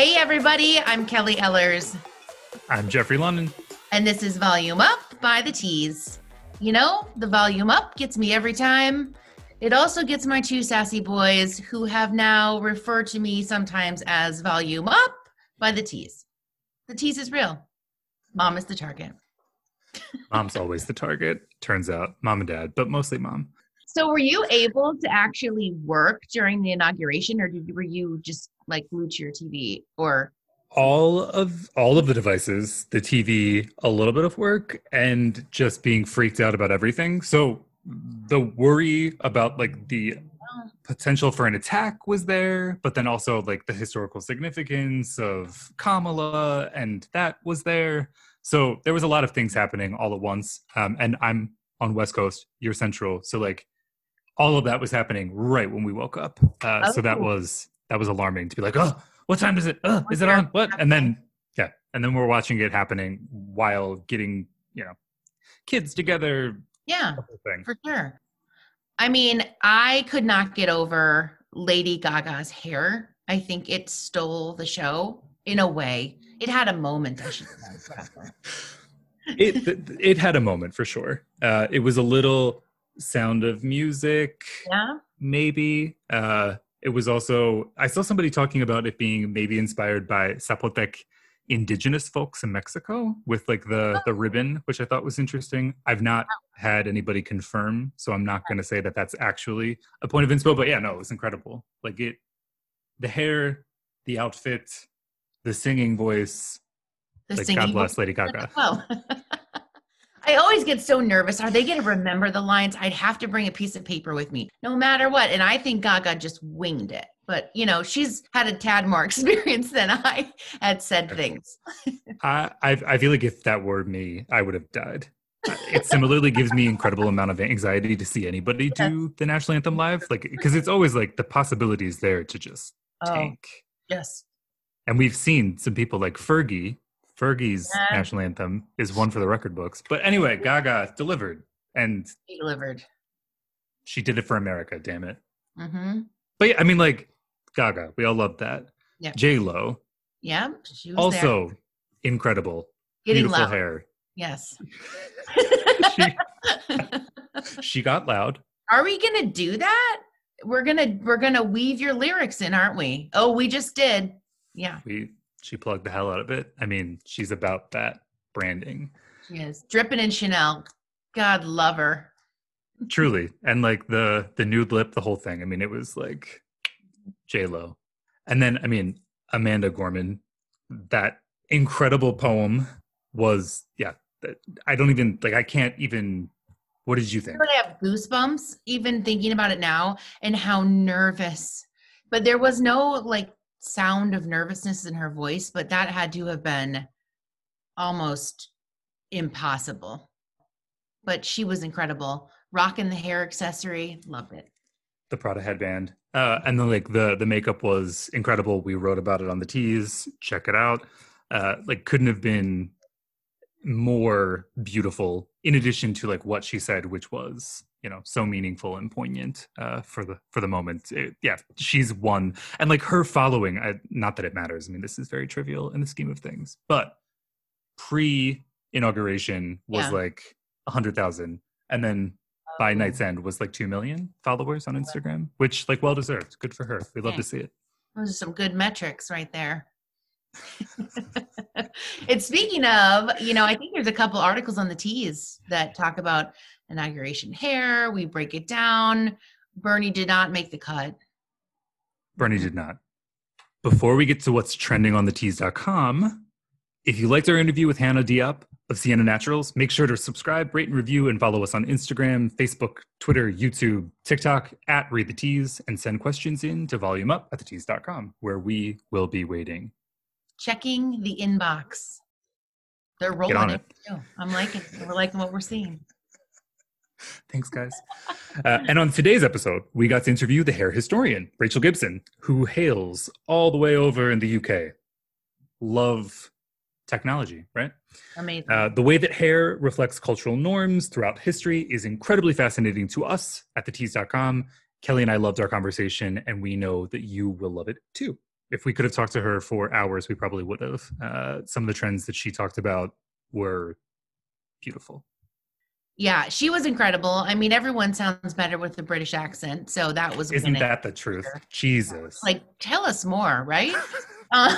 Hey, everybody, I'm Kelly Ellers, I'm Jeffrey London. and this is Volume Up by the Tease. You know, the volume up gets me every time. It also gets my two sassy boys who have now referred to me sometimes as Volume Up by the Tease. The tease is real. Mom is the target. Mom's always the target. Turns out, mom and dad, but mostly mom. So, were you able to actually work during the inauguration, or did, were you just like glued to your TV? Or All of all of the devices, the TV, a little bit of work, and just being freaked out about everything. So the worry about like the potential for an attack was there, but then also like the historical significance of Kamala and that was there. So there was a lot of things happening all at once. Um, and I'm on West Coast, you're Central, so like all of that was happening right when we woke up. Uh, So that Oh. was that was alarming to be like, oh, what time is it? What is it on? What? And then yeah, and then we're watching it happening while getting you know kids together. yeah, for sure. I mean, I could not get over Lady Gaga's hair. I think it stole the show in a way. It had a moment, I should say. it it had a moment for sure. Uh, it was a little sound of music, Yeah. maybe. Uh, it was also I saw somebody talking about it being maybe inspired by Zapotec indigenous folks in Mexico with like the oh. the ribbon, which I thought was interesting. I've not oh. had anybody confirm, so I'm not going to say that that's actually a point of inspo. But yeah, no, it was incredible. Like it, the hair, the outfit, the singing voice. The Like singing God bless Lady Gaga. well. I always get so nervous. Are they going to remember the lines? I'd have to bring a piece of paper with me, no matter what. And I think Gaga just winged it. But you know, she's had a tad more experience than I at said things. I, I I feel like if that were me, I would have died. It similarly gives me incredible amount of anxiety to see anybody do the national anthem live, like because it's always like the possibilities there to just Oh, tank. yes. And we've seen some people like Fergie. Fergie's Yeah. national anthem is one for the record books. But anyway, Gaga delivered, and He delivered. she did it for America. Damn it! Mm-hmm. But yeah, I mean, like Gaga, we all love that. Yeah. J Lo Yeah. She also there. incredible, getting beautiful loud. hair. Yes. She she got loud. Are we gonna do that? We're gonna we're gonna weave your lyrics in, aren't we? Oh, we just did. Yeah, we she plugged the hell out of it. I mean, she's about that branding. she is dripping in Chanel. God love her. Truly. And like the the nude lip, the whole thing. I mean, it was like J Lo. And then I mean, Amanda Gorman, that incredible poem was yeah, I don't even like I can't even what did you think? I have goosebumps even thinking about it now and how nervous. But there was no like sound of nervousness in her voice, but that had to have been almost impossible. But she was incredible. Rocking the hair accessory, loved it. the Prada headband. Uh, and then like the the makeup was incredible. We wrote about it on the teas. Check it out. Uh, like couldn't have been more beautiful. In addition to like what she said, which was you know so meaningful and poignant uh, for the for the moment. It- yeah, she's one, and like her following. I, not that it matters. I mean, this is very trivial in the scheme of things, but pre inauguration was Yeah. like a hundred thousand, and then by night's end was like 2 million followers on Instagram, which like well deserved. Good for her. We'd love to see it. Those are some good metrics right there. and speaking of, you know, I think there's a couple articles on the teas that talk about inauguration hair. We break it down. Bernie did not make the cut. Bernie did not. Before we get to what's trending on the tease.com, if you liked our interview with Hannah Diop of Sienna Naturals, make sure to subscribe, rate, and review, and follow us on Instagram, Facebook, Twitter, YouTube, TikTok at Read the Tease, and send questions in to volume up at the tease.com, where we will be waiting. Checking the inbox. They're rolling on it. it. too. I'm liking. We're liking what we're seeing. Thanks, guys. Uh, and on today's episode, we got to interview the hair historian, Rachel Gibson, who hails all the way over in the UK. Love technology, right? Amazing. Uh, the way that hair reflects cultural norms throughout history is incredibly fascinating to us at thetease.com. Kelly and I loved our conversation, and we know that you will love it too. If we could have talked to her for hours, we probably would have. Uh, some of the trends that she talked about were beautiful. Yeah, she was incredible. I mean, everyone sounds better with the British accent, so that was. Isn't winning. that the truth? Jesus. Like, tell us more, right? uh,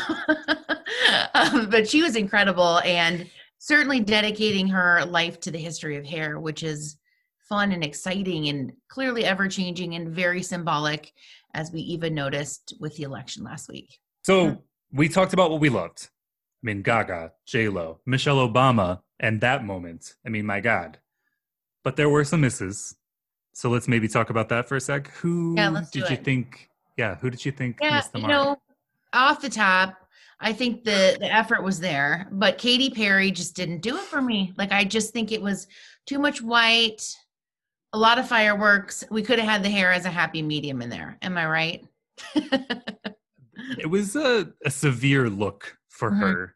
um, but she was incredible, and certainly dedicating her life to the history of hair, which is fun and exciting, and clearly ever changing, and very symbolic, as we even noticed with the election last week. So we talked about what we loved. I mean, Gaga, J Lo, Michelle Obama, and that moment. I mean, my God but there were some misses. So let's maybe talk about that for a sec. Who yeah, did you think? Yeah, who did you think yeah, missed the mark? You know, off the top, I think the the effort was there, but Katy Perry just didn't do it for me. Like I just think it was too much white, a lot of fireworks. We could have had the hair as a happy medium in there. Am I right? it was a, a severe look for mm-hmm. her.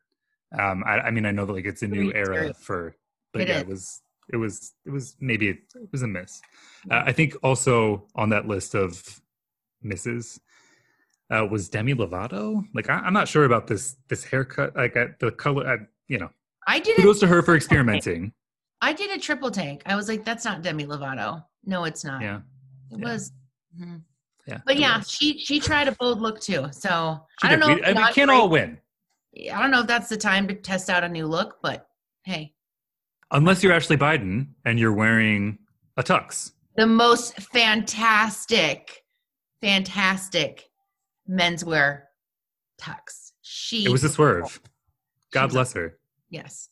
Um, I, I, mean, I know that like it's a new era for, but it yeah, is. it was it was it was maybe it, it was a miss. Uh, I think also on that list of misses uh, was Demi Lovato. Like I, am not sure about this this haircut. Like I, the color, I, you know. I did. Kudos to her for experimenting. I did a triple take. I was like, "That's not Demi Lovato. No, it's not." Yeah, it yeah. was. Mm-hmm. Yeah, but yeah, was. she she tried a bold look too. So she I don't did. know. We, we can't all win. I don't know if that's the time to test out a new look, but hey, Unless you're Ashley Biden and you're wearing a tux. The most fantastic, fantastic menswear tux. She It was a swerve. God bless her. Yes.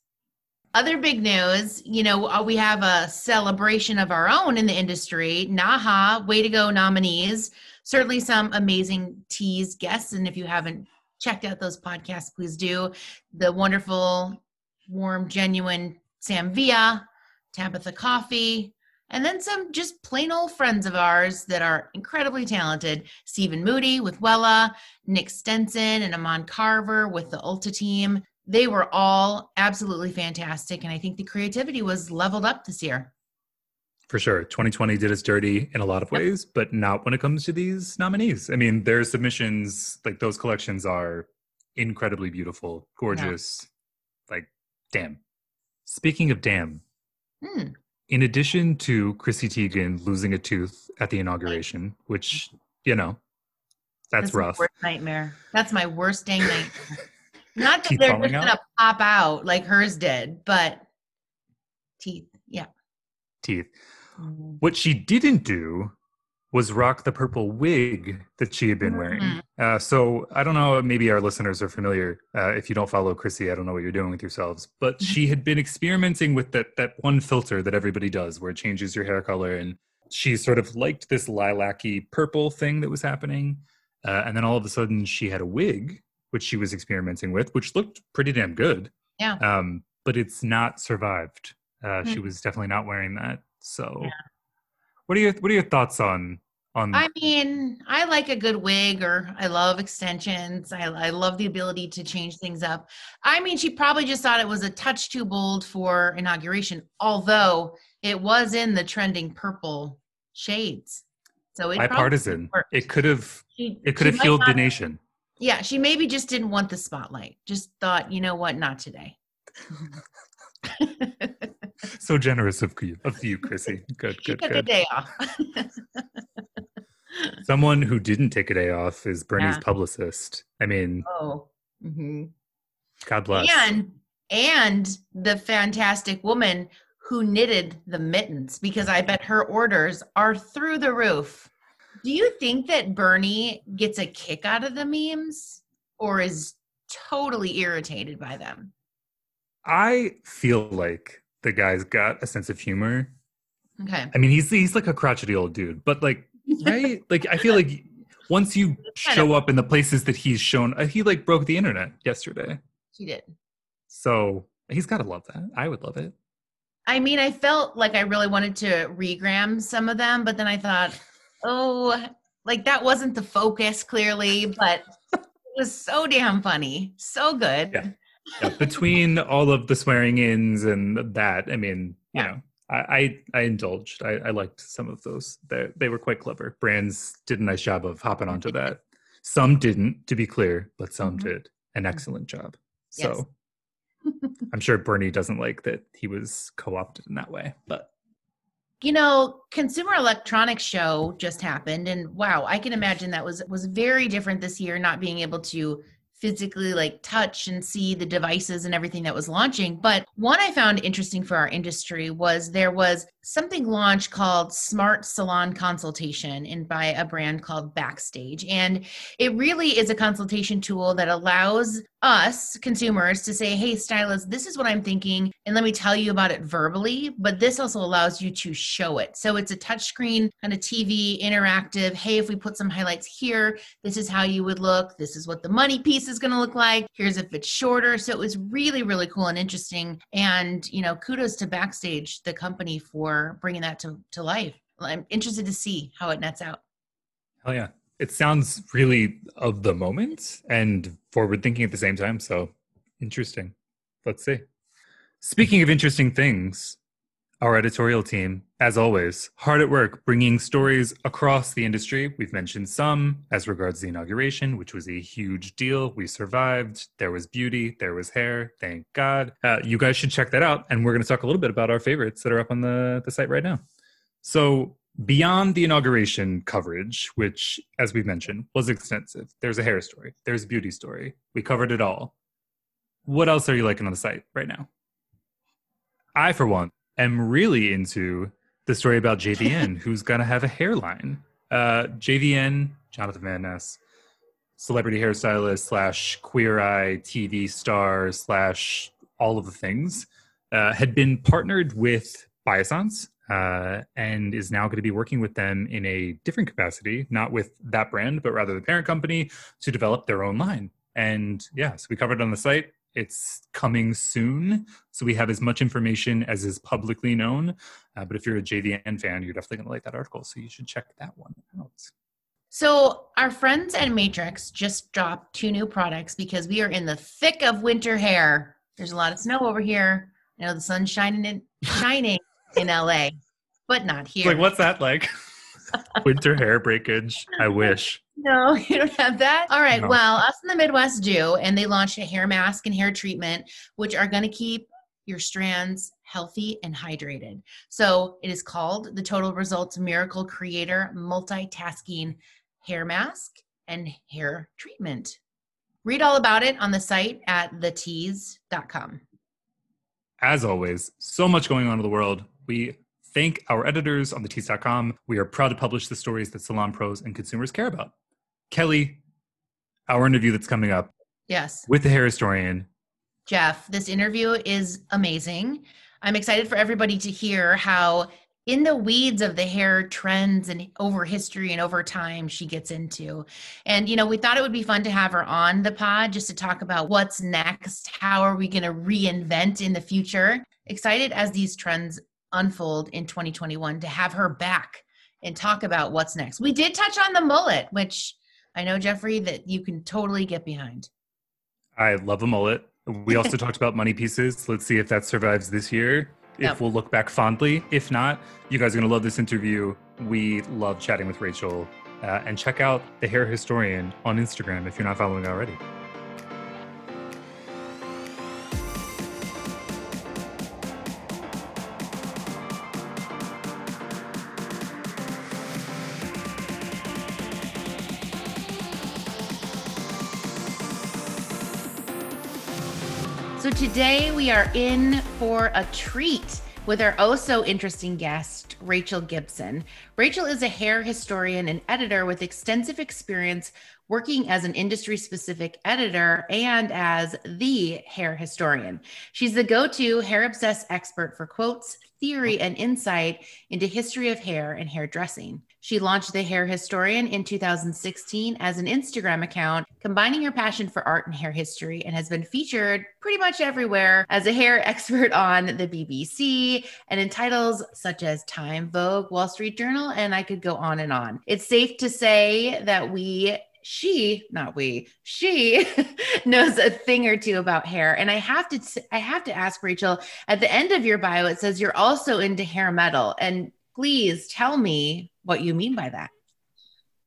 Other big news, you know, uh, we have a celebration of our own in the industry. Naha, way to go nominees. Certainly some amazing teas guests. And if you haven't checked out those podcasts, please do. The wonderful, warm, genuine Sam Villa, Tabatha Coffey, and then some just plain old friends of ours that are incredibly talented. Stephen Moody with Wella, Nick Stenson and Ammon Carver with the Ulta team. They were all absolutely fantastic. And I think the creativity was leveled up this year. For sure. 2020 did us dirty in a lot of ways, but not when it comes to these nominees. I mean, their submissions, like those collections are incredibly beautiful, gorgeous. Yeah. Like, damn. Speaking of damn, hmm. in addition to Chrissy Teigen losing a tooth at the inauguration, which, you know, that's, that's rough. worst nightmare. That's my worst dang nightmare. Not that they're just going to pop out like hers did, but teeth. Yeah. Teeth. Mm-hmm. What she didn't do was rock the purple wig that she had been wearing. Mm-hmm. Uh, so I don't know, maybe our listeners are familiar. Uh, if you don't follow Chrissy, I don't know what you're doing with yourselves. But she had been experimenting with that that one filter that everybody does, where it changes your hair color, and she sort of liked this lilac-y purple thing that was happening. Uh, and then all of a sudden, she had a wig which she was experimenting with, which looked pretty damn good. Yeah. Um, but it's not survived. Mm-hmm. She was definitely not wearing that. So. Yeah. What are your What are your thoughts on on i mean i like a good wig or i love extensions I, I love the ability to change things up i mean she probably just thought it was a touch too bold for inauguration although it was in the trending purple shades so it bipartisan it could have it could have healed the nation yeah she maybe just didn't want the spotlight just thought you know what not today so generous of you, of you, Chrissy. Good, she good, took good. a day off. Someone who didn't take a day off is Bernie's yeah. publicist. I mean, oh, mm-hmm. God bless. And and the fantastic woman who knitted the mittens because I bet her orders are through the roof. Do you think that Bernie gets a kick out of the memes or is totally irritated by them? I feel like the guy's got a sense of humor. Okay. I mean, he's he's like a crotchety old dude, but like, right? like, I feel like once you show up in the places that he's shown, uh, he like broke the internet yesterday. He did. So he's got to love that. I would love it. I mean, I felt like I really wanted to regram some of them, but then I thought, oh, like that wasn't the focus clearly, but it was so damn funny, so good. Yeah yeah, between all of the swearing ins and that, I mean, you know, I, I, I indulged. I, I liked some of those. They they were quite clever. Brands did a nice job of hopping onto that. Some didn't, to be clear, but some Mhm. did an excellent job. So Yes. I'm sure Bernie doesn't like that he was co-opted in that way, but you know consumer electronics show just happened and wow i can imagine that was was very different this year not being able to physically like touch and see the devices and everything that was launching. But one i found interesting for our industry was there was something launched called smart salon consultation and by a brand called backstage. And it really is a consultation tool that allows us consumers to say hey stylist this is what i'm thinking and let me tell you about it verbally but this also allows you to show it. So it's a touchscreen kind of tv interactive. Hey if we put some highlights here this is how you would look. This is what the money piece is going to look like. Here's if it's shorter. So it was really really cool and interesting. And you know kudos to backstage the company for bringing that to, to life i'm interested to see how it nets out hell yeah. It sounds really of the moment and forward thinking at the same time. So interesting. Let's see. Speaking of interesting things, our editorial team, as always, hard at work bringing stories across the industry. We've mentioned some as regards the inauguration, which was a huge deal. We survived. There was beauty, there was hair. Thank God. Uh, you guys should check that out. And we're going to talk a little bit about our favorites that are up on the, the site right now. So, beyond the inauguration coverage, which, as we've mentioned, was extensive, there's a hair story, there's a beauty story. We covered it all. What else are you liking on the site right now? I, for one, am really into the story about JVN, who's going to have a hairline. Uh, JVN, Jonathan Van Ness, celebrity hairstylist slash queer eye TV star slash all of the things, uh, had been partnered with Biossance uh, and is now going to be working with them in a different capacity, not with that brand, but rather the parent company to develop their own line. And yeah, so we covered it on the site. It's coming soon. So we have as much information as is publicly known. Uh, but if you're a JVN fan, you're definitely going to like that article. So you should check that one out. So, our friends at Matrix just dropped two new products because we are in the thick of winter hair. There's a lot of snow over here. I know the sun's shining in shining in LA, but not here. Like, what's that like? Winter hair breakage. I wish. No, you don't have that. All right. No. Well, us in the Midwest do, and they launched a hair mask and hair treatment, which are going to keep your strands healthy and hydrated. So it is called the Total Results Miracle Creator Multitasking Hair Mask and Hair Treatment. Read all about it on the site at thetease.com. As always, so much going on in the world. We thank our editors on thetease.com. We are proud to publish the stories that salon pros and consumers care about. Kelly, our interview that's coming up Yes. with the hair historian. Jeff, this interview is amazing. I'm excited for everybody to hear how in the weeds of the hair trends and over history and over time she gets into. And you know, we thought it would be fun to have her on the pod just to talk about what's next, how are we going to reinvent in the future. Excited as these trends unfold in 2021 to have her back and talk about what's next. We did touch on the mullet, which I know Jeffrey that you can totally get behind. I love a mullet. We also talked about money pieces. Let's see if that survives this year. If Yep. we'll look back fondly. If not, you guys are going to love this interview. We love chatting with Rachel. Uh, and check out The Hair Historian on Instagram if you're not following already. Today we are in for a treat with our oh so interesting guest, Rachel Gibson. Rachel is a hair historian and editor with extensive experience working as an industry specific editor and as the hair historian. She's the go to hair obsessed expert for quotes, theory, and insight into history of hair and hairdressing. She launched The Hair Historian in 2016 as an Instagram account, combining her passion for art and hair history, and has been featured pretty much everywhere as a hair expert on the BBC and in titles such as Time, Vogue, Wall Street Journal, and I could go on and on. It's safe to say that we she not we she knows a thing or two about hair and i have to i have to ask rachel at the end of your bio it says you're also into hair metal and please tell me what you mean by that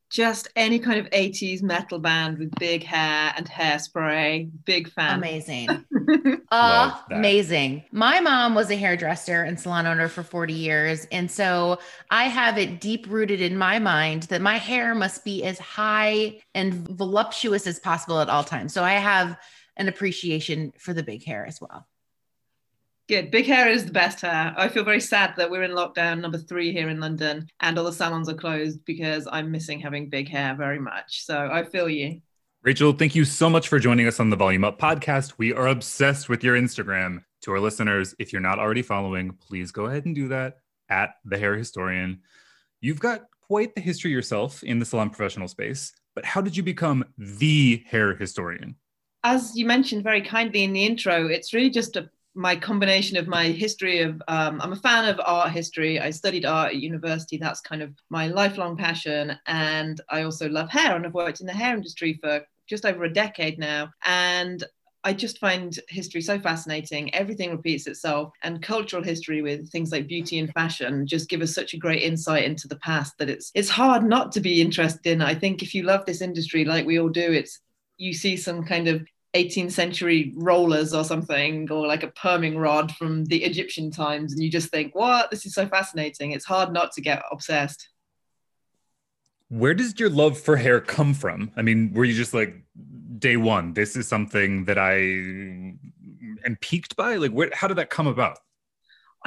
just any kind of 80s metal band with big hair and hairspray. Big fan. Amazing. Amazing. My mom was a hairdresser and salon owner for 40 years. And so I have it deep rooted in my mind that my hair must be as high and voluptuous as possible at all times. So I have an appreciation for the big hair as well. Good. Big hair is the best hair. I feel very sad that we're in lockdown number three here in London and all the salons are closed because I'm missing having big hair very much. So I feel you. Rachel, thank you so much for joining us on the Volume Up podcast. We are obsessed with your Instagram. To our listeners, if you're not already following, please go ahead and do that at The Hair Historian. You've got quite the history yourself in the salon professional space, but how did you become the hair historian? As you mentioned very kindly in the intro, it's really just a my combination of my history of um, i'm a fan of art history i studied art at university that's kind of my lifelong passion and i also love hair and i've worked in the hair industry for just over a decade now and I just find history so fascinating. Everything repeats itself, and cultural history with things like beauty and fashion just give us such a great insight into the past that it's it's hard not to be interested in. I think if you love this industry like we all do, it's you see some kind of 18th century rollers or something, or like a perming rod from the Egyptian times, and you just think, what? This is so fascinating. It's hard not to get obsessed. Where does your love for hair come from? I mean, were you just like day one, this is something that I am piqued by? Like, where, how did that come about?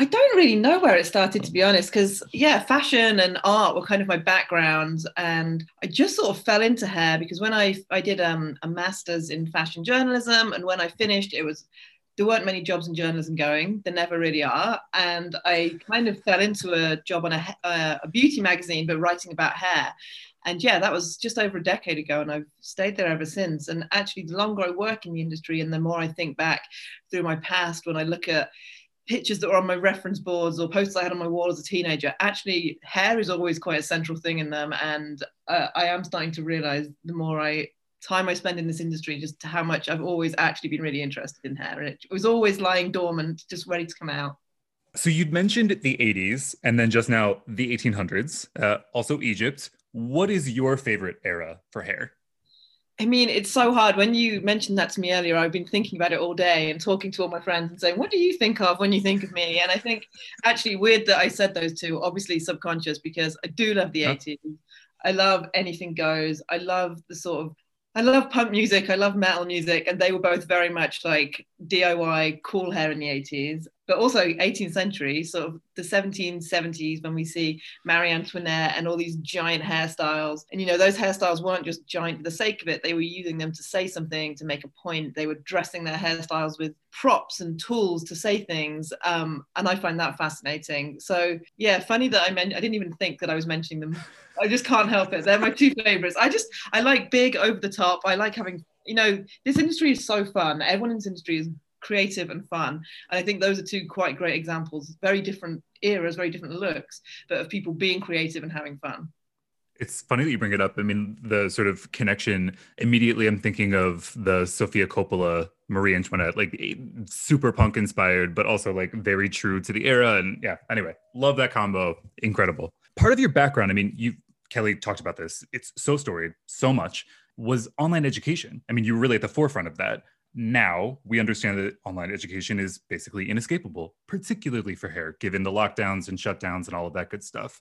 I don't really know where it started, to be honest, because yeah, fashion and art were kind of my background, and I just sort of fell into hair because when I I did um, a master's in fashion journalism, and when I finished, it was there weren't many jobs in journalism going. There never really are, and I kind of fell into a job on a, a beauty magazine, but writing about hair. And yeah, that was just over a decade ago, and I've stayed there ever since. And actually, the longer I work in the industry, and the more I think back through my past, when I look at pictures that were on my reference boards or posters I had on my wall as a teenager, actually hair is always quite a central thing in them. And uh, I am starting to realize the more I time I spend in this industry, just how much I've always actually been really interested in hair. And it was always lying dormant, just ready to come out. So you'd mentioned the 80s and then just now the 1800s, uh, also Egypt. What is your favorite era for hair? I mean, it's so hard. When you mentioned that to me earlier, I've been thinking about it all day and talking to all my friends and saying, What do you think of when you think of me? And I think actually weird that I said those two, obviously subconscious, because I do love the 80s. I love anything goes. I love the sort of I love punk music, I love metal music, and they were both very much like DIY cool hair in the 80s but also 18th century, sort of the 1770s, when we see Marie Antoinette and all these giant hairstyles. And, you know, those hairstyles weren't just giant for the sake of it, they were using them to say something, to make a point. They were dressing their hairstyles with props and tools to say things. Um, and I find that fascinating. So, yeah, funny that I meant, I didn't even think that I was mentioning them. I just can't help it. They're my two favorites. I just, I like big over the top. I like having you know, this industry is so fun. Everyone in this industry is creative and fun. And I think those are two quite great examples, very different eras, very different looks, but of people being creative and having fun. It's funny that you bring it up. I mean, the sort of connection immediately I'm thinking of the Sofia Coppola Marie Antoinette, like eh, super punk inspired, but also like very true to the era. And yeah, anyway, love that combo. Incredible. Part of your background, I mean, you, Kelly talked about this. It's so storied, so much was online education. I mean, you were really at the forefront of that now we understand that online education is basically inescapable, particularly for hair, given the lockdowns and shutdowns and all of that good stuff.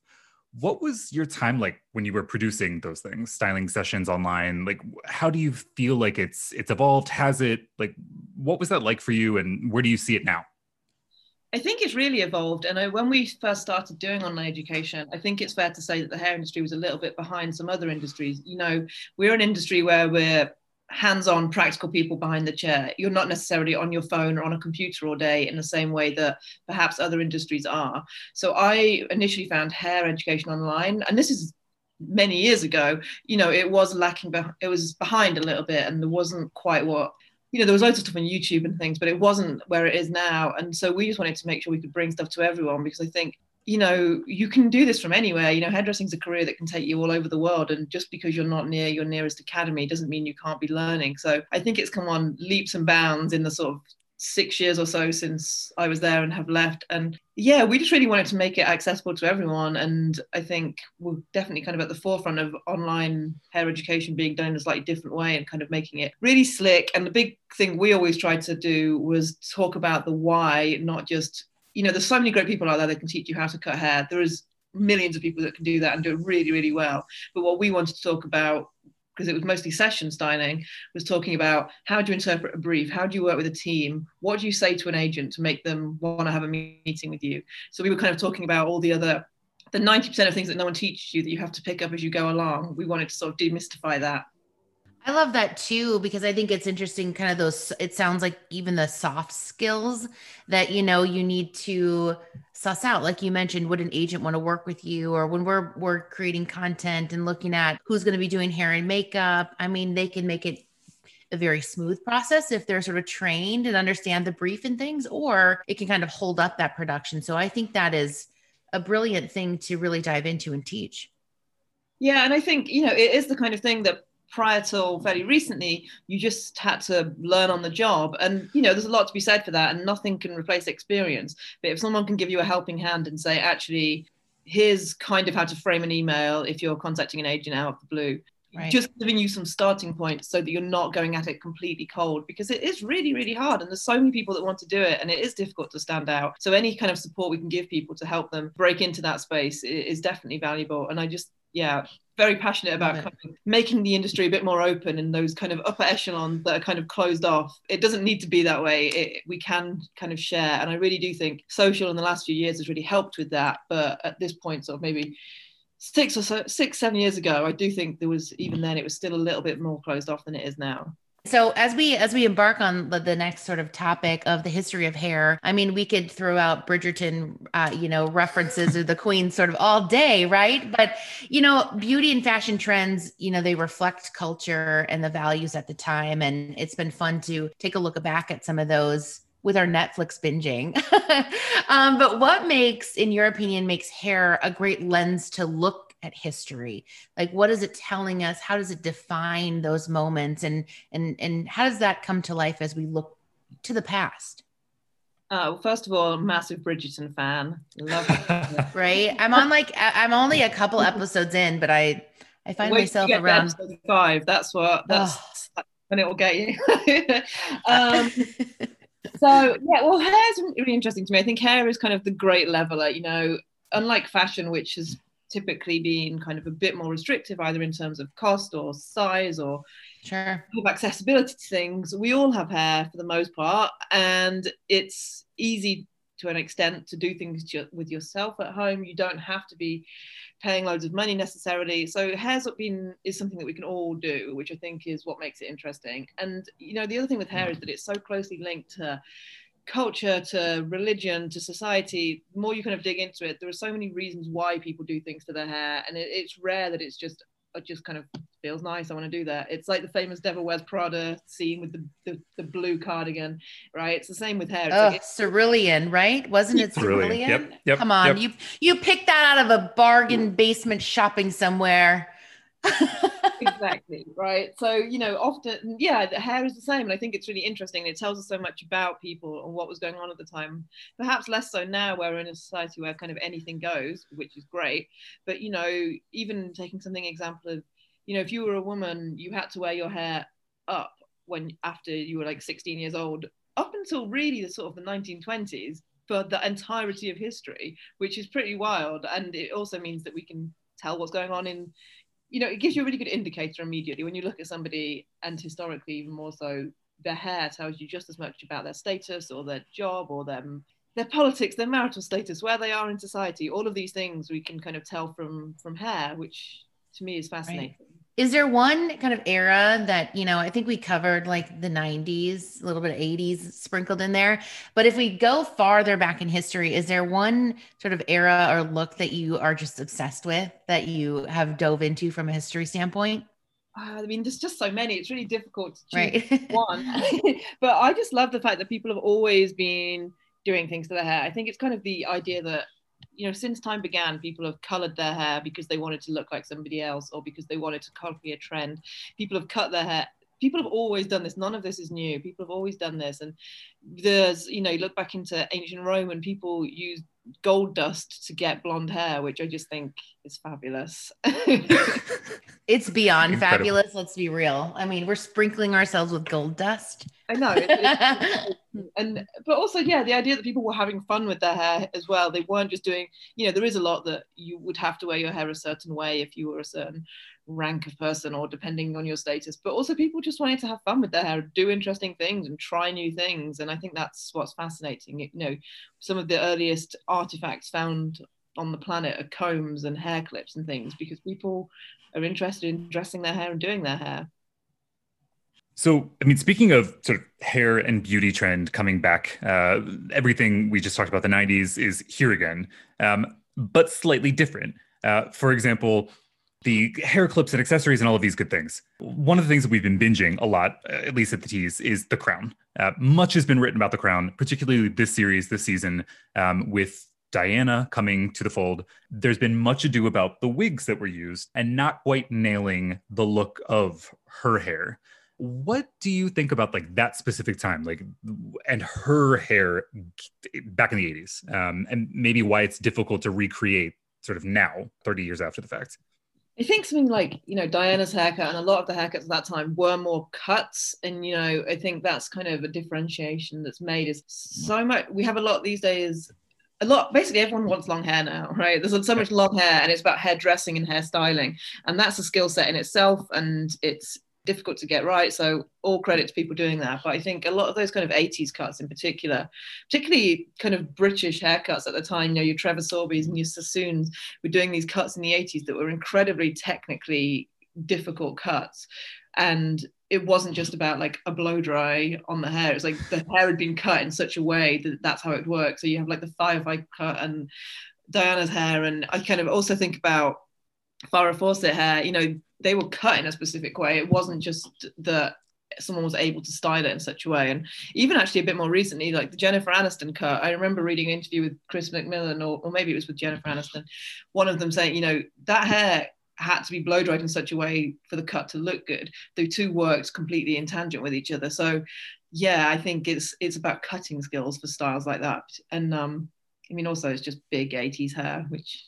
What was your time like when you were producing those things, styling sessions online? Like, how do you feel like it's it's evolved? Has it like what was that like for you, and where do you see it now? I think it's really evolved. And I, when we first started doing online education, I think it's fair to say that the hair industry was a little bit behind some other industries. You know, we're an industry where we're hands-on practical people behind the chair. You're not necessarily on your phone or on a computer all day in the same way that perhaps other industries are. So i initially found hair education online and this is many years ago. You know it was lacking it was behind a little bit and there wasn't quite what you know there was loads of stuff on youtube and things but it wasn't where it is now. And so we just wanted to make sure we could bring stuff to everyone because i think you know, you can do this from anywhere. You know, hairdressing is a career that can take you all over the world. And just because you're not near your nearest academy doesn't mean you can't be learning. So I think it's come on leaps and bounds in the sort of six years or so since I was there and have left. And yeah, we just really wanted to make it accessible to everyone. And I think we're definitely kind of at the forefront of online hair education being done in a slightly different way and kind of making it really slick. And the big thing we always tried to do was talk about the why, not just, you know, there's so many great people out there that can teach you how to cut hair. There is millions of people that can do that and do it really, really well. But what we wanted to talk about because it was mostly session styling, was talking about how do you interpret a brief? How do you work with a team? What do you say to an agent to make them want to have a meeting with you? So we were kind of talking about all the other, the 90% of things that no one teaches you that you have to pick up as you go along. We wanted to sort of demystify that. I love that too because I think it's interesting kind of those it sounds like even the soft skills that you know you need to suss out. Like you mentioned would an agent want to work with you? Or when we're we're creating content and looking at who's going to be doing hair and makeup I mean they can make it a very smooth process if they're sort of trained and understand the brief and things or it can kind of hold up that production. So I think that is a brilliant thing to really dive into and teach. Yeah, and I think you know it is the kind of thing that prior till fairly recently, you just had to learn on the job. And, you know, there's a lot to be said for that, and nothing can replace experience. But if someone can give you a helping hand and say, actually, here's kind of how to frame an email if you're contacting an agent out of the blue. Right. Just giving you some starting points so that you're not going at it completely cold because it is really, really hard. And there's so many people that want to do it and it is difficult to stand out. So, any kind of support we can give people to help them break into that space is definitely valuable. And I just, yeah, very passionate about kind of making the industry a bit more open and those kind of upper echelons that are kind of closed off. It doesn't need to be that way. It, we can kind of share. And I really do think social in the last few years has really helped with that. But at this point, sort of maybe six or so, six, seven years ago, I do think there was, even then, it was still a little bit more closed off than it is now. So as we as we embark on the, the, next sort of topic of the history of hair, I mean, we could throw out Bridgerton, uh, you know, references of the Queen sort of all day, right? But you know, beauty and fashion trends, you know, they reflect culture and the values at the time, and it's been fun to take a look back at some of those with our Netflix binging. um, but what makes, in your opinion, makes hair a great lens to look at history like what is it telling us how does it define those moments and and and how does that come to life as we look to the past uh, first of all, massive Bridgerton fan. Love it. right. I'm on like I'm only a couple episodes in, but I I find Wait myself around five. That's what that's oh. when it will get you. um, so yeah, well, hair is really interesting to me. I think hair is kind of the great leveler. You know, unlike fashion, which has typically been kind of a bit more restrictive, either in terms of cost or size or sure. accessibility to things. We all have hair for the most part, and it's easy to an extent to do things with yourself at home. You don't have to be paying loads of money necessarily. So hair's been is something that we can all do, which I think is what makes it interesting. And you know, the other thing with hair is that it's so closely linked to culture to religion to society the more you kind of dig into it there are so many reasons why people do things to their hair and it, it's rare that it's just it just kind of feels nice. I want to do that. It's like the famous Devil Wears Prada scene with the, the, the blue cardigan, right? It's the same with hair. It's oh, like cerulean, right? Wasn't it cerulean? Yep, yep, Come on, yep. you you picked that out of a bargain basement shopping somewhere exactly right? So you know often yeah the hair is the same and i think it's really interesting it tells us so much about people and what was going on at the time perhaps less so now where we're in a society where kind of anything goes which is great but you know even taking something example of you know if you were a woman you had to wear your hair up when after you were like 16 years old up until really the sort of the 1920s for the entirety of history which is pretty wild and it also means that we can tell what's going on in you know, it gives you a really good indicator immediately when you look at somebody, and historically even more so, their hair tells you just as much about their status or their job or them their politics, their marital status, where they are in society. All of these things we can kind of tell from from hair, which to me is fascinating. Right. Is there one kind of era that, you know, I think we covered like the 90s, a little bit of 80s sprinkled in there. But if we go farther back in history, is there one sort of era or look that you are just obsessed with that you have dove into from a history standpoint? Ah, I mean, there's just so many. It's really difficult to choose right. one. but I just love the fact that people have always been doing things to their hair. I think it's kind of the idea that you know, since time began, people have colored their hair because they wanted to look like somebody else or because they wanted to copy a trend. People have cut their hair people have always done this. None of this is new. People have always done this. And there's, you know, you look back into ancient Rome and people used gold dust to get blonde hair, which I just think is fabulous. it's beyond Incredible. fabulous. Let's be real. I mean, we're sprinkling ourselves with gold dust. I know. It, it, and but also, yeah, the idea that people were having fun with their hair as well. They weren't just doing, you know, there is a lot that you would have to wear your hair a certain way if you were a certain rank of person or depending on your status. But also, people just wanted to have fun with their hair, do interesting things, and try new things. And I think that's what's fascinating. You know, some of the earliest artifacts found on the planet are combs and hair clips and things because people are interested in dressing their hair and doing their hair. So, I mean, speaking of sort of hair and beauty trend coming back, uh, everything we just talked about the 90s is here again, um, but slightly different. Uh, for example, the hair clips and accessories and all of these good things. One of the things that we've been binging a lot, at least at the tease, is The Crown. Uh, much has been written about The Crown, particularly this series, this season, um, with Diana coming to the fold. There's been much ado about the wigs that were used and not quite nailing the look of her hair what do you think about like that specific time like and her hair back in the 80s um, and maybe why it's difficult to recreate sort of now 30 years after the fact I think something like you know Diana's haircut and a lot of the haircuts at that time were more cuts, and you know I think that's kind of a differentiation that's made. Is so mm. much we have a lot these days. A lot, basically, everyone wants long hair now, right? There's so much long hair, and it's about hairdressing and hairstyling, and that's a skill set in itself, and it's difficult to get right. So all credit to people doing that. But I think a lot of those kind of 80s cuts in particular, particularly kind of British haircuts at the time, you know, your Trevor Sorbie's and your Sassoons were doing these cuts in the 80s that were incredibly technically difficult cuts. And it wasn't just about like a blow dry on the hair. It's like the hair had been cut in such a way that that's how it works. So you have like the Firefly cut and Diana's hair. And I kind of also think about Farrah Fawcett hair, you know, they were cut in a specific way. It wasn't just that someone was able to style it in such a way. And even actually a bit more recently, like the Jennifer Aniston cut, I remember reading an interview with Chris McMillan, or, or maybe it was with Jennifer Aniston, one of them saying, you know, that hair had to be blow dried in such a way for the cut to look good. The two worked completely in tangent with each other. So yeah, I think it's it's about cutting skills for styles like that. And um, I mean also it's just big 80s hair, which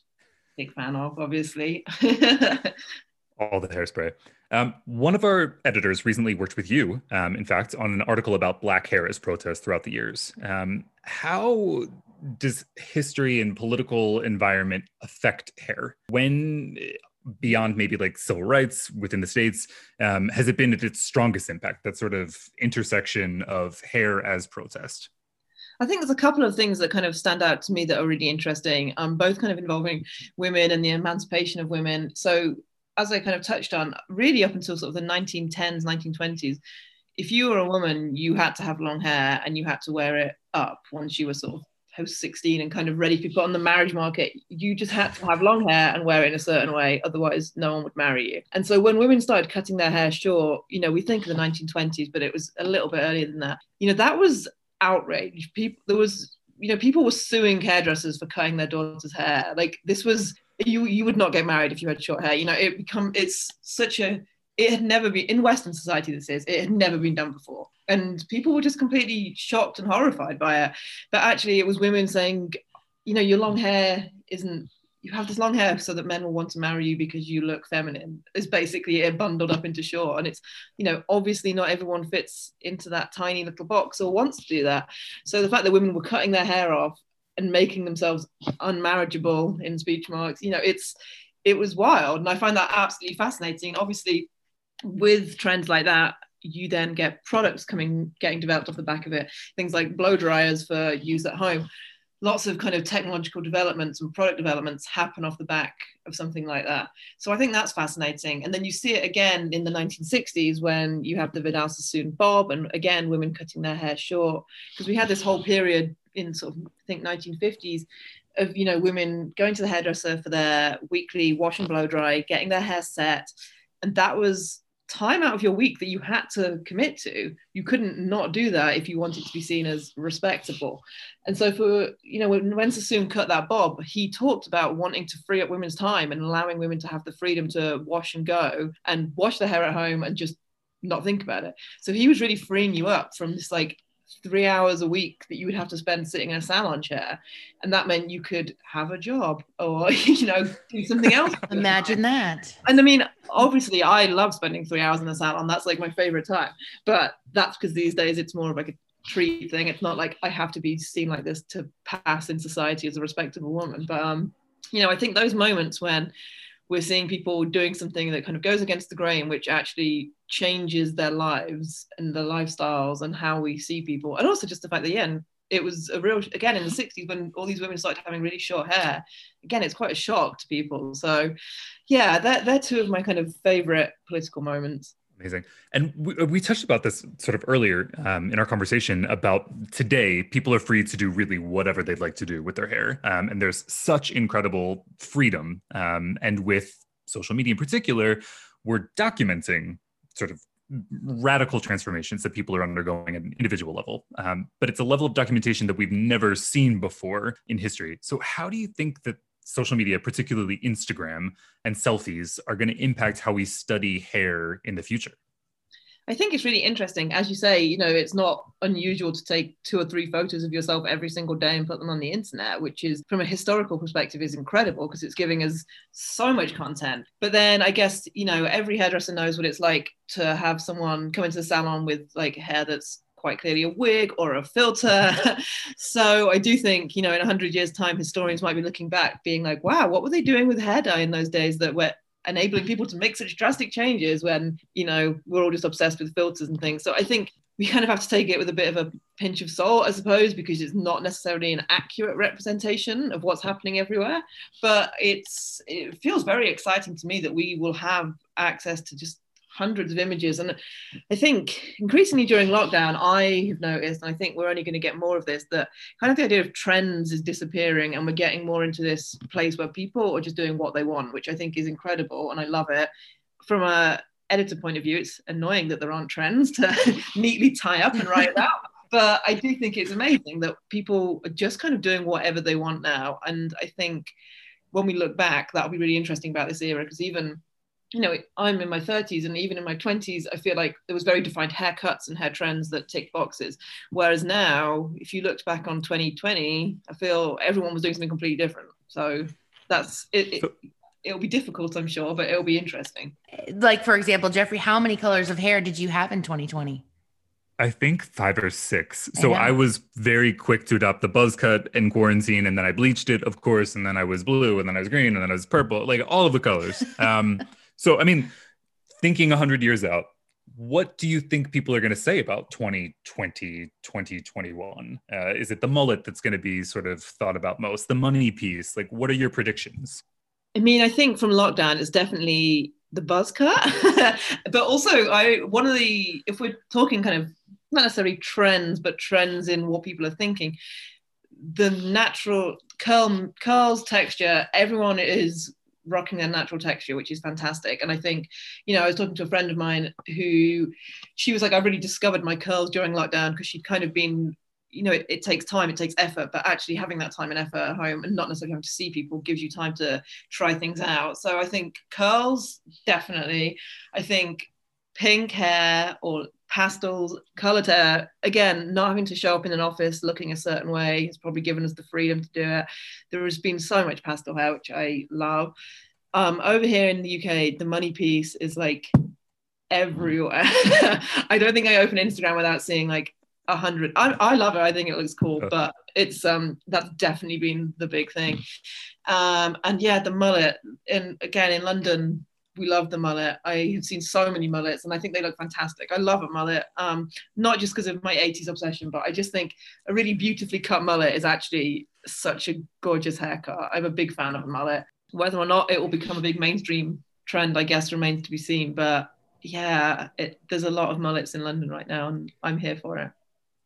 big fan of, obviously. all the hairspray. Um, one of our editors recently worked with you, um, in fact, on an article about black hair as protest throughout the years. Um, how does history and political environment affect hair? When beyond maybe like civil rights within the states, um, has it been at its strongest impact? That sort of intersection of hair as protest. I think there's a couple of things that kind of stand out to me that are really interesting, um, both kind of involving women and the emancipation of women. So as I kind of touched on, really up until sort of the 1910s, 1920s, if you were a woman, you had to have long hair and you had to wear it up once you were sort of post 16 and kind of ready to put on the marriage market. You just had to have long hair and wear it in a certain way, otherwise, no one would marry you. And so when women started cutting their hair short, you know, we think of the 1920s, but it was a little bit earlier than that. You know, that was outrage. People, there was you know, people were suing hairdressers for cutting their daughter's hair. Like this was you you would not get married if you had short hair. You know, it become it's such a it had never been in Western society. This is it had never been done before, and people were just completely shocked and horrified by it. But actually, it was women saying, you know, your long hair isn't. You have this long hair so that men will want to marry you because you look feminine. It's basically it bundled up into short, and it's you know obviously not everyone fits into that tiny little box or wants to do that. So the fact that women were cutting their hair off and making themselves unmarriageable in speech marks. You know it's it was wild and i find that absolutely fascinating. Obviously with trends like that you then get products coming getting developed off the back of it. Things like blow dryers for use at home lots of kind of technological developments and product developments happen off the back of something like that. So I think that's fascinating. And then you see it again in the 1960s when you have the Vidal Sassoon bob, and again, women cutting their hair short, because we had this whole period in sort of, I think, 1950s of, you know, women going to the hairdresser for their weekly wash and blow dry, getting their hair set. And that was time out of your week that you had to commit to. You couldn't not do that if you wanted to be seen as respectable. And so for, you know, when, when Sassoon cut that bob, he talked about wanting to free up women's time and allowing women to have the freedom to wash and go and wash their hair at home and just not think about it. So he was really freeing you up from this like three hours a week that you would have to spend sitting in a salon chair. And that meant you could have a job or, you know, do something else. Imagine that. And I mean, obviously, I love spending three hours in the salon. That's like my favorite time. But that's because these days it's more of like a treat thing. It's not like I have to be seen like this to pass in society as a respectable woman. But, um, you know, I think those moments when we're seeing people doing something that kind of goes against the grain, which actually changes their lives and their lifestyles and how we see people. And also just the fact that, yeah, it was a real, again, in the 60s when all these women started having really short hair, again, it's quite a shock to people. So, yeah, they're, they're two of my kind of favorite political moments. Amazing. And we, we, touched about this sort of earlier um, in our conversation about today, people are free to do really whatever they'd like to do with their hair. Um, and there's such incredible freedom. Um, and with social media in particular, we're documenting sort of radical transformations that people are undergoing at an individual level. Um, but it's a level of documentation that we've never seen before in history. So, how do you think that social media, particularly Instagram and selfies, are going to impact how we study hair in the future? I think it's really interesting. As you say, you know, it's not unusual to take two or three photos of yourself every single day and put them on the internet, which is, from a historical perspective, is incredible because it's giving us so much content. But then I guess, you know, every hairdresser knows what it's like to have someone come into the salon with like hair that's quite clearly a wig or a filter. Mm-hmm. so I do think, you know, in 100 years' time, historians might be looking back, being like, wow, what were they doing with hair dye in those days that were enabling people to make such drastic changes when, you know, we're all just obsessed with filters and things. So I think we kind of have to take it with a bit of a pinch of salt, I suppose, because it's not necessarily an accurate representation of what's happening everywhere. But it's it feels very exciting to me that we will have access to just hundreds of images. And I think increasingly during lockdown, I have noticed, and I think we're only going to get more of this, that kind of the idea of trends is disappearing and we're getting more into this place where people are just doing what they want, which I think is incredible and I love it. From a editor point of view, it's annoying that there aren't trends to neatly tie up and write it out. But I do think it's amazing that people are just kind of doing whatever they want now. And I think when we look back, that'll be really interesting about this era because even you know, I'm in my 30s and even in my 20s, I feel like there was very defined haircuts and hair trends that tick boxes. Whereas now, if you looked back on 2020, I feel everyone was doing something completely different. So that's it. it it'll be difficult, I'm sure, but it'll be interesting. Like, for example, Jeffrey, how many colors of hair did you have in 2020? I think five or six. So I, I, was very quick to adopt the buzz cut in quarantine, and then I bleached it, of course, and then I was blue, and then I was green, and then I was purple, like all of the colors. Um, so, I mean, thinking 100 years out, what do you think people are going to say about 2020, 2021? Uh, is it the mullet that's going to be sort of thought about most? The money piece? Like, what are your predictions? I mean, I think from lockdown, it's definitely the buzz cut. but also, I one of the, if we're talking kind of not necessarily trends, but trends in what people are thinking, the natural curl curls texture, everyone is rocking their natural texture, which is fantastic. And I think, you know, I was talking to a friend of mine who she was like, I really discovered my curls during lockdown because she'd kind of been, you know, it, it, takes time, it takes effort, but actually having that time and effort at home and not necessarily having to see people gives you time to try things out. So I think curls, definitely. I think pink hair or pastels, colored hair. Again, not having to show up in an office looking a certain way has probably given us the freedom to do it. There has been so much pastel hair, which I love. Um, over here in the UK, the money piece is like everywhere. I don't think I open Instagram without seeing like a hundred. I, I love it. I think it looks cool, but it's um that's definitely been the big thing. Um, and yeah, the mullet. And again, in London, we love the mullet. I have seen so many mullets and I think they look fantastic. I love a mullet, um, not just because of my 80s obsession, but I just think a really beautifully cut mullet is actually such a gorgeous haircut. I'm a big fan of a mullet. Whether or not it will become a big mainstream trend, I guess, remains to be seen. But yeah, it, there's a lot of mullets in London right now, and I'm here for it.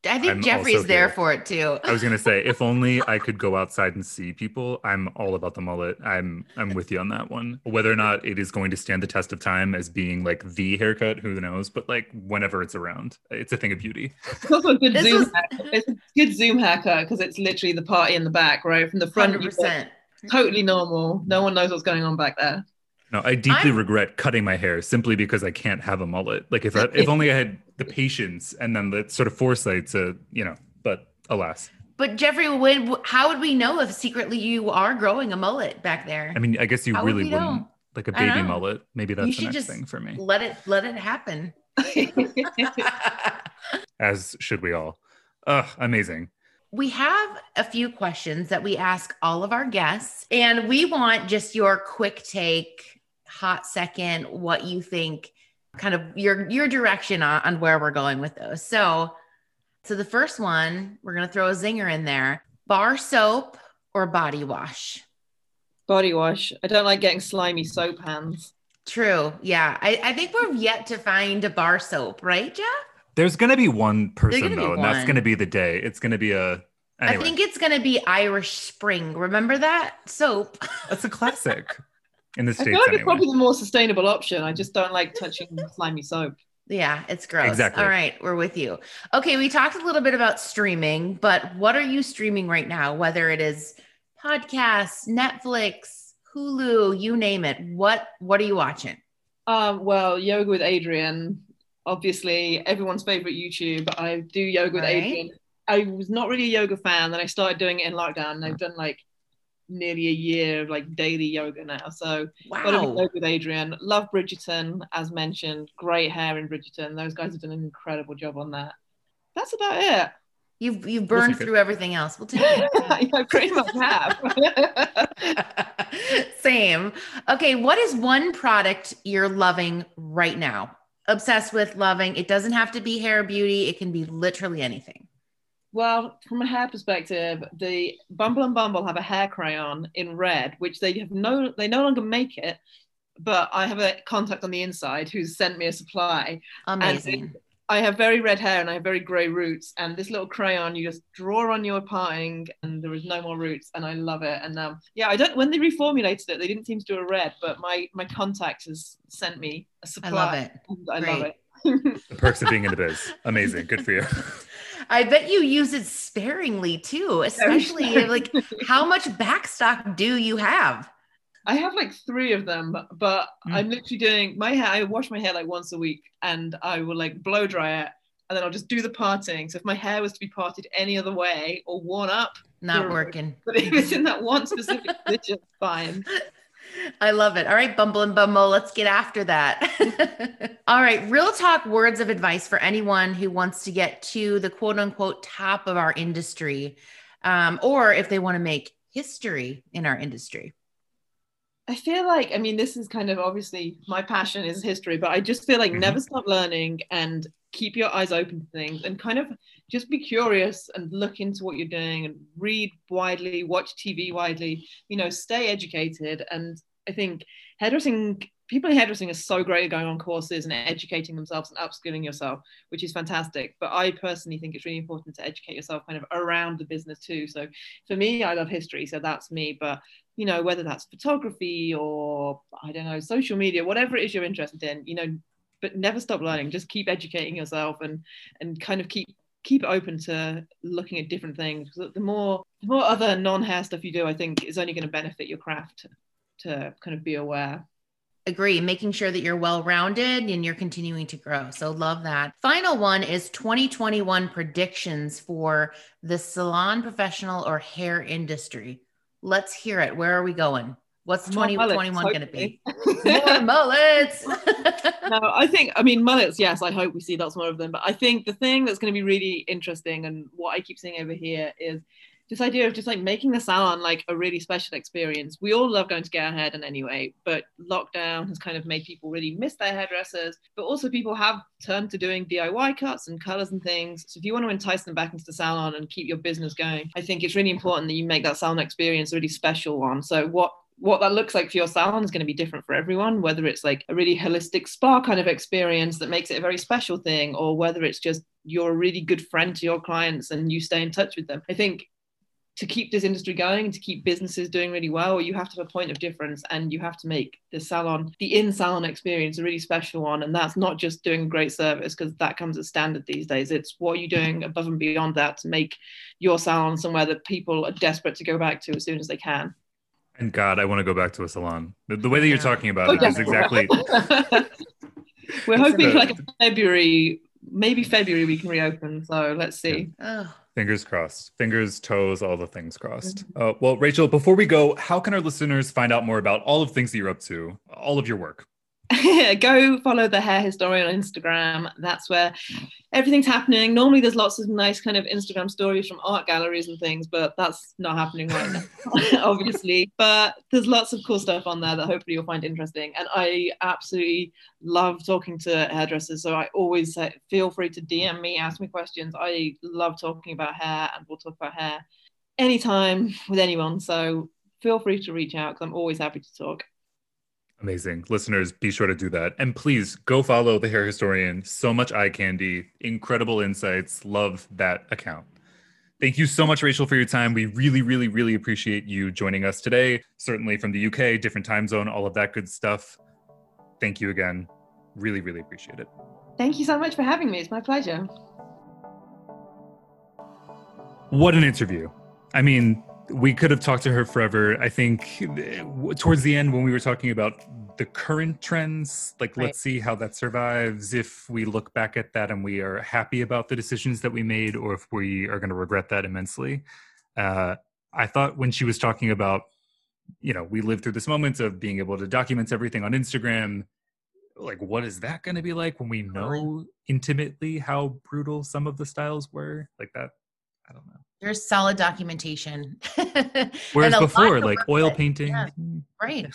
I think I'm Jeffrey's there for it too. I was gonna say, if only I could go outside and see people. I'm all about the mullet. I'm I'm with you on that one. Whether or not it is going to stand the test of time as being like the haircut, who knows? But like whenever it's around, it's a thing of beauty. It's also a good zoom. Was... It's a good zoom haircut because it's literally the party in the back, right? From the front, totally normal. No one knows what's going on back there. No, I deeply I'm- regret cutting my hair simply because I can't have a mullet. Like if I, if only I had the patience and then the sort of foresight to, you know, but alas. But Jeffrey, when, how would we know if secretly you are growing a mullet back there? I mean, I guess you How really we wouldn't like a baby mullet. Maybe You that's the should next just thing for me. let it let it happen. As should we all. Ugh, amazing. we have a few questions that we ask all of our guests, and we want just your quick take, hot second, what you think, kind of your your direction on, on where we're going with those. So, so the first one, we're gonna throw a zinger in there: bar soap or body wash. Body wash. I don't like getting slimy soap hands. True. Yeah. I, I think we're yet to find a bar soap, right, Jeff? There's gonna be one person gonna though, and that's gonna be the day. It's gonna be a anyway. I think it's going to be Irish Spring. Remember that soap? that's a classic in the I feel like anyway. it's probably the more sustainable option. I just don't like touching slimy soap. Yeah, it's gross. Exactly. All right, we're with you. Okay, we talked a little bit about streaming, but what are you streaming right now? Whether it is podcasts, Netflix, Hulu, you name it. What what are you watching? Um, well, yoga with Adriene, obviously everyone's favorite YouTube. I do yoga with Right. Adriene. I was not really a yoga fan, then I started doing it in lockdown. And I've done like nearly a year of like daily yoga now. So gotta do Wow. with Adriene. Love Bridgerton, as mentioned. Great hair in Bridgerton. Those guys have done an incredible job on that. That's about it. You've you've burned through everything else. We'll take it. I pretty much have. Same. Okay, what is one product you're loving right now? Obsessed with, loving. It doesn't have to be hair beauty, it can be literally anything. Well, from a hair perspective, the Bumble and Bumble have a hair crayon in red, which they have no, they no longer make it. But I have a contact on the inside who's sent me a supply. Amazing. I have very red hair and I have very grey roots. And this little crayon, you just draw on your parting, and there is no more roots. And I love it. And um, yeah, I don't. When they reformulated it, they didn't seem to do a red, but my my contact has sent me a supply. I love it. I Great. love it. the perks of being in the biz. Amazing. Good for you. I bet you use it sparingly too, especially like how much backstock do you have? I have like three of them, but Mm. I'm literally doing my hair. I wash my hair like once a week, and I will like blow dry it, and then I'll just do the parting. So if my hair was to be parted any other way or worn up, Not working. but if it's in that one specific position, fine. I love it. All right, Bumble and Bumble, let's get after that. All right, real talk words of advice for anyone who wants to get to the quote unquote top of our industry, um, or if they want to make history in our industry. I feel like, I mean, this is kind of obviously my passion is history, but I just feel like Mhm. never stop learning and keep your eyes open to things and kind of just be curious and look into what you're doing and read widely, watch TV widely, you know, stay educated. And I think hairdressing, people in hairdressing are so great at going on courses and educating themselves and upskilling yourself, which is fantastic. But I personally think it's really important to educate yourself kind of around the business too. So for me, I love history, so that's me. But you know, whether that's photography or I don't know, social media, whatever it is you're interested in, you know, but never stop learning. Just keep educating yourself and and kind of keep keep it open to looking at different things. Because the more the more other non-hair stuff you do, I think is only going to benefit your craft to kind of be aware. Agree, making sure that you're well rounded and you're continuing to grow. So, love that. Final one is 2021 predictions for the salon professional or hair industry. Let's hear it. Where are we going? What's More 2021 going to be? More mullets. no, I think I mean mullets. Yes, I hope we see lots more of them. But I think the thing that's going to be really interesting and what I keep seeing over here is this idea of just like making the salon like a really special experience. We all love going to get our hair done anyway, but lockdown has kind of made people really miss their hairdressers. But also, people have turned to doing DIY cuts and colors and things. So if you want to entice them back into the salon and keep your business going, I think it's really important that you make that salon experience a really special one. So what what that looks like for your salon is going to be different for everyone, whether it's like a really holistic spa kind of experience that makes it a very special thing, or whether it's just you're a really good friend to your clients and you stay in touch with them. I think to keep this industry going, to keep businesses doing really well, you have to have a point of difference and you have to make the salon, the in salon experience, a really special one. And that's not just doing great service because that comes as standard these days. It's what are you doing above and beyond that to make your salon somewhere that people are desperate to go back to as soon as they can. And God, I want to go back to a salon. The, the way that you're Yeah. talking about Oh, it yeah. is exactly. We're hoping the- like February, maybe February we can reopen. So let's see. Oh, Fingers crossed. Fingers, toes, all the things crossed. Uh, well, Rachel, before we go, how can our listeners find out more about all of things that you're up to, all of your work? go follow the hair historian on Instagram. That's where everything's happening. Normally, there's lots of nice kind of Instagram stories from art galleries and things, but that's not happening right now, obviously. But there's lots of cool stuff on there that hopefully you'll find interesting. And I absolutely love talking to hairdressers. So I always say, feel free to DM me, ask me questions. I love talking about hair, and we'll talk about hair anytime with anyone. So feel free to reach out because I'm always happy to talk. Amazing. Listeners, be sure to do that. And please go follow the hair historian. So much eye candy, incredible insights. Love that account. Thank you so much, Rachel, for your time. We really, really, really appreciate you joining us today. Certainly from the UK, different time zone, all of that good stuff. Thank you again. Really, really appreciate it. Thank you so much for having me. It's my pleasure. What an interview. I mean, we could have talked to her forever. I think towards the end, when we were talking about the current trends, like Right. let's see how that survives, if we look back at that and we are happy about the decisions that we made, or if we are going to regret that immensely. Uh, I thought when she was talking about, you know, we lived through this moment of being able to document everything on Instagram. Like, what is that going to be like when we know intimately how brutal some of the styles were? Like that, I don't know. There's solid documentation. Whereas And a lot before, like oil with. painting, Yeah. mm, right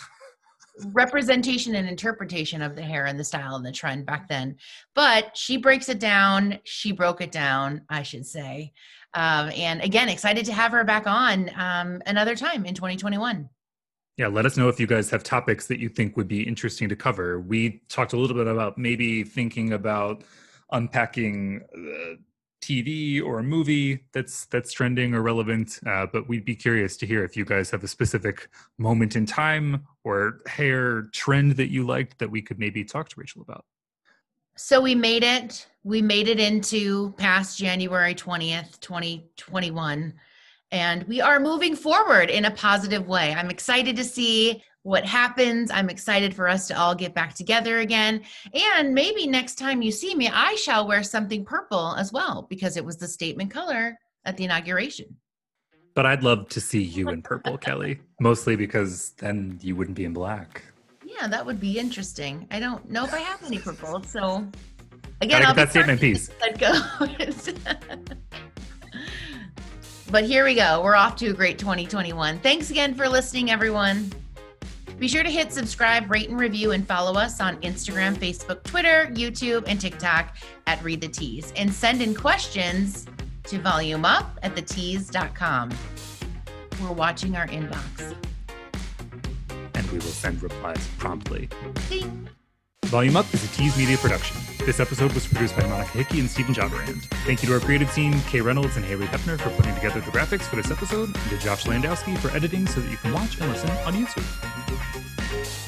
representation and interpretation of the hair and the style and the trend back then but she breaks it down she broke it down i should say um, and again excited to have her back on um, another time in 2021 yeah, let us know if you guys have topics that you think would be interesting to cover. We talked a little bit about maybe thinking about unpacking uh, TV or a movie that's that's trending or relevant. Uh, but we'd be curious to hear if you guys have a specific moment in time or hair trend that you liked that we could maybe talk to Rachel about. so we made it we made it into past january 20th 2021 and we are moving forward in a positive way i'm excited to see what happens i'm excited for us to all get back together again and maybe next time you see me i shall wear something purple as well because it was the statement color at the inauguration But I'd love to see you in purple, Kelly, mostly because then you wouldn't be in black. yeah that would be interesting i don't know if i have any purple so again I'll get that be statement piece. Let go. but here we go. We're off to a great 2021. Thanks again for listening, everyone. Be sure to hit subscribe, rate, and review, and follow us on Instagram, Facebook, Twitter, YouTube, and TikTok at Read the Tease. And send in questions to volumeup at thetease.com. We're watching our inbox. And we will send replies promptly. Ding. Volume Up is a Tease Media production. This episode was produced by Monica Hickey and Stephen Jobberand. Thank you to our creative team, Kay Reynolds and Haley Hepner, for putting together the graphics for this episode, and to Josh Landowski for editing so that you can watch and listen on YouTube.